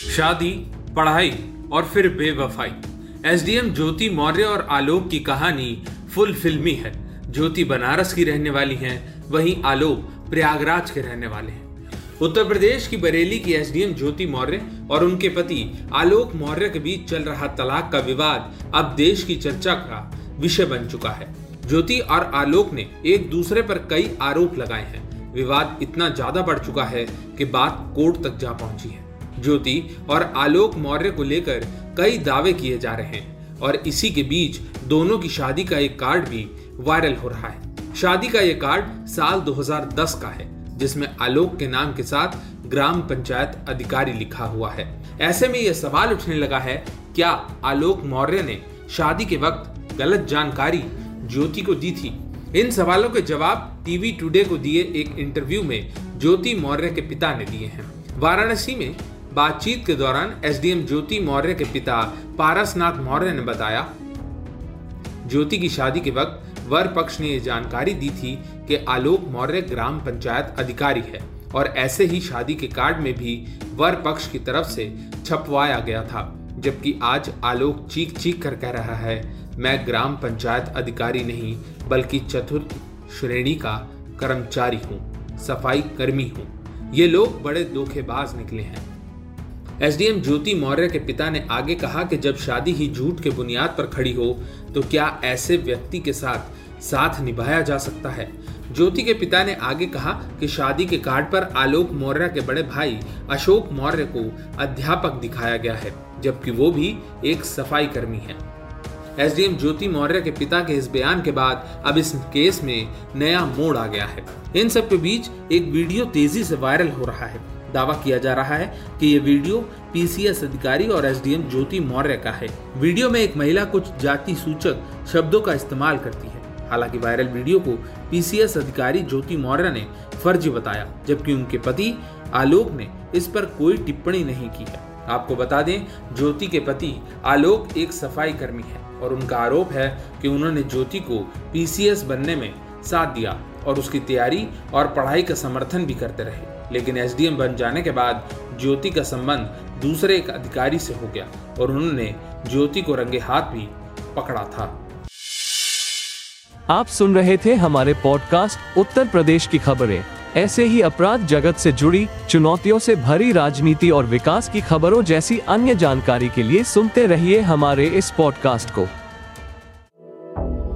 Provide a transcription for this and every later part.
शादी, पढ़ाई और फिर बेवफाई। एसडीएम ज्योति मौर्य और आलोक की कहानी फुल फिल्मी है। ज्योति बनारस की रहने वाली हैं, वहीं आलोक प्रयागराज के रहने वाले हैं। उत्तर प्रदेश की बरेली की एसडीएम ज्योति मौर्य और उनके पति आलोक मौर्य के बीच चल रहा तलाक का विवाद अब देश की चर्चा का विषय बन चुका है। ज्योति और आलोक ने एक दूसरे पर कई आरोप लगाए हैं। विवाद इतना ज़्यादा बढ़ चुका है कि बात कोर्ट तक जा पहुँची है। ज्योति और आलोक मौर्य को लेकर कई दावे किए जा रहे हैं और इसी के बीच दोनों की शादी का एक कार्ड भी वायरल हो रहा है। शादी का ये कार्ड साल 2010 का है, जिसमें आलोक के नाम के साथ ग्राम पंचायत अधिकारी लिखा हुआ है। ऐसे में यह सवाल उठने लगा है, क्या आलोक मौर्य ने शादी के वक्त गलत जानकारी ज्योति को दी थी? इन सवालों के जवाब टीवी टुडे को दिए एक इंटरव्यू में ज्योति मौर्य के पिता ने दिए हैं। वाराणसी में बातचीत के दौरान एसडीएम ज्योति मौर्य के पिता पारसनाथ मौर्य ने बताया, ज्योति की शादी के वक्त वर पक्ष ने यह जानकारी दी थी कि आलोक मौर्य ग्राम पंचायत अधिकारी है और ऐसे ही शादी के कार्ड में भी वर पक्ष की तरफ़ से छपवाया गया था, जबकि आज आलोक चीख चीख कर कह रहा है, मैं ग्राम पंचायत अधिकारी नहीं, बल्कि चतुर्थ श्रेणी का कर्मचारी हूँ, सफ़ाई कर्मी हूँ। ये लोग बड़े धोखेबाज निकले हैं। एसडीएम ज्योति मौर्य के पिता ने आगे कहा कि जब शादी ही झूठ के बुनियाद पर खड़ी हो तो क्या ऐसे व्यक्ति के साथ साथ निभाया जा सकता है? ज्योति के पिता ने आगे कहा कि शादी के कार्ड पर आलोक मौर्य के बड़े भाई अशोक मौर्य को अध्यापक दिखाया गया है, जबकि वो भी एक सफ़ाई कर्मी है। एसडीएम ज्योति मौर्य के पिता के इस बयान के बाद अब इस केस में नया मोड़ आ गया है। इन सब के बीच एक वीडियो तेज़ी से वायरल हो रहा है। दावा किया जा रहा है कि ये वीडियो पीसीएस अधिकारी और एसडीएम ज्योति मौर्य का है। वीडियो में एक महिला कुछ जाति सूचक शब्दों का इस्तेमाल करती है। हालाँकि वायरल वीडियो को पीसीएस अधिकारी ज्योति मौर्य ने फर्जी बताया, जबकि उनके पति आलोक ने इस पर कोई टिप्पणी नहीं की है। आपको बता दें, ज्योति के पति आलोक एक सफ़ाई कर्मी है और उनका आरोप है कि उन्होंने ज्योति को पीसीएस बनने में साथ दिया और उसकी तैयारी और पढ़ाई का समर्थन भी करते रहे। लेकिन एसडीएम बन जाने के बाद ज्योति का संबंध दूसरे एक अधिकारी से हो गया और उन्होंने ज्योति को रंगे हाथ भी पकड़ा था। आप सुन रहे थे हमारे पॉडकास्ट उत्तर प्रदेश की खबरें। ऐसे ही अपराध जगत से जुड़ी चुनौतियों से भरी राजनीति और विकास की खबरों जैसी अन्य जानकारी के लिए सुनते रहिए हमारे इस पॉडकास्ट को।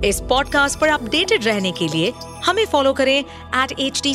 इस पॉडकास्ट पर अपडेटेड रहने के लिए हमें फॉलो करें एट एच डी